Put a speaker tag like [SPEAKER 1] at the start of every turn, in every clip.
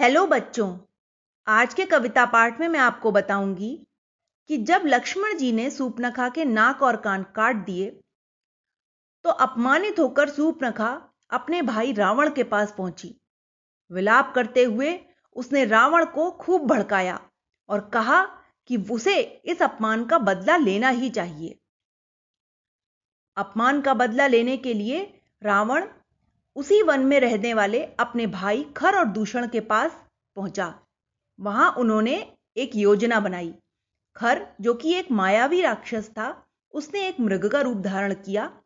[SPEAKER 1] Hello बच्चों, आज के कविता पाठ में मैं आपको बताऊँगी कि जब लक्ष्मण जी ने सूपनखा के नाक और कान काट दिए तो अपमानित होकर सूपनखा अपने भाई रावण के पास पहुँची। विलाप करते हुए उसने रावण को खूब भड़काया और कहा कि उसे इस अपमान का बदला लेना ही चाहिए। अपमान का बदला लेने के लिए रावण उसी वन में रहने वाले अपने भाई खर और दूषण के पास पहुँचा। वहाँ उन्होंने एक योजना बनाई। खर, जो कि एक मायावी राक्षस था, उसने एक मृग का रूप धारण किया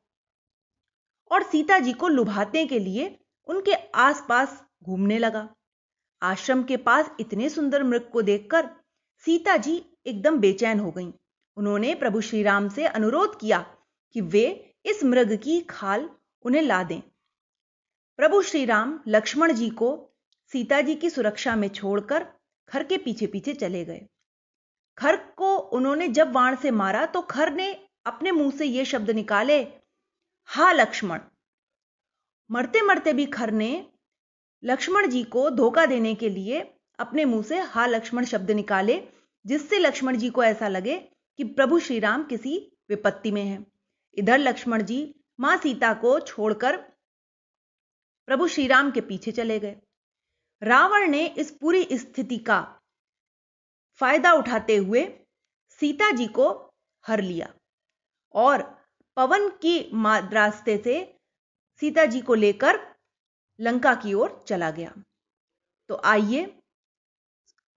[SPEAKER 1] और सीता जी को लुभाने के लिए उनके आसपास घूमने लगा। आश्रम के पास इतने सुंदर मृग को देखकर सीता जी एकदम बेचैन हो गईं। उन्होंने प्रभु श्री राम से अनुरोध किया कि वे इस मृग की खाल उन्हें ला दें। प्रभु श्री राम लक्ष्मण जी को सीता जी की सुरक्षा में छोड़कर खर के पीछे पीछे चले गए। खर को उन्होंने जब वाण से मारा तो खर ने अपने मुँह से यह शब्द निकाले, हा, लक्ष्मण। मरते मरते भी खर ने लक्ष्मण जी को धोखा देने के लिए अपने मुँह से हा, लक्ष्मण शब्द निकाले, जिससे लक्ष्मण जी को ऐसा लगे कि प्रभु श्री राम किसी विपत्ति में है। इधर लक्ष्मण जी माँ सीता को छोड़कर प्रभु श्री राम के पीछे चले गए। रावण ने इस पूरी स्थिति का फ़ायदा उठाते हुए सीता जी को हर लिया और पवन की रास्ते से सीता जी को लेकर लंका की ओर चला गया। तो आइए,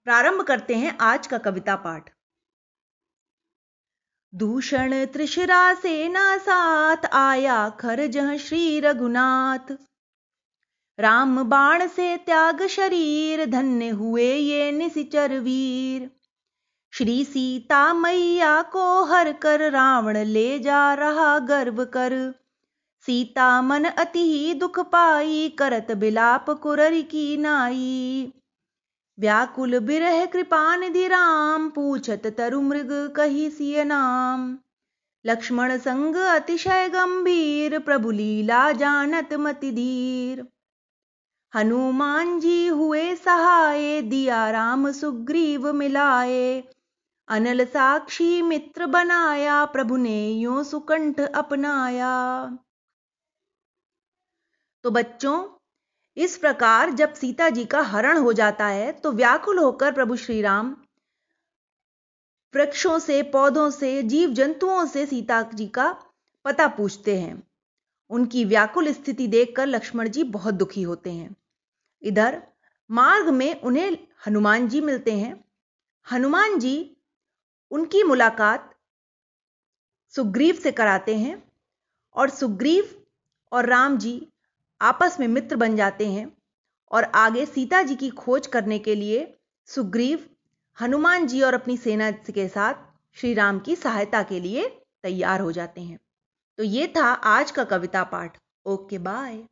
[SPEAKER 1] प्रारंभ करते हैं आज का कविता पाठ। दूषण त्रिशरा सेना साथ आया खर जह श्री रघुनाथ। राम बाण से त्याग शरीर, धन्य हुए ये निशिचर वीर। श्री सीता मैया को हर कर रावण ले जा रहा गर्व कर। सीता मन अति ही दुख पाई, करत बिलाप कुरर की नाई। व्याकुल बिरह कृपानिधि राम, पूछत तरु मृग कही सिय नाम। लक्ष्मण संग अतिशय गंभीर, प्रभु लीला जानत मति धीर। हनुमान जी हुए सहाय, दिया राम सुग्रीव मिलाए अनल साक्षी मित्र बनाया, प्रभु ने यो सुकंठ अपनाया। तो बच्चों, इस प्रकार जब सीता जी का हरण हो जाता है तो व्याकुल होकर प्रभु श्री राम वृक्षों से, पौधों से जीव जंतुओं से सीता जी का पता पूछते हैं। उनकी व्याकुल स्थिति देखकर लक्ष्मण जी बहुत दुखी होते हैं। इधर मार्ग में उन्हें हनुमान जी मिलते हैं। हनुमान जी उनकी मुलाकात सुग्रीव से कराते हैं और सुग्रीव और राम जी आपस में मित्र बन जाते हैं और आगे सीता जी की खोज करने के लिए सुग्रीव, हनुमान जी और अपनी सेना के साथ श्री राम की सहायता के लिए तैयार हो जाते हैं। तो ये था आज का कविता पाठ। Okay bye.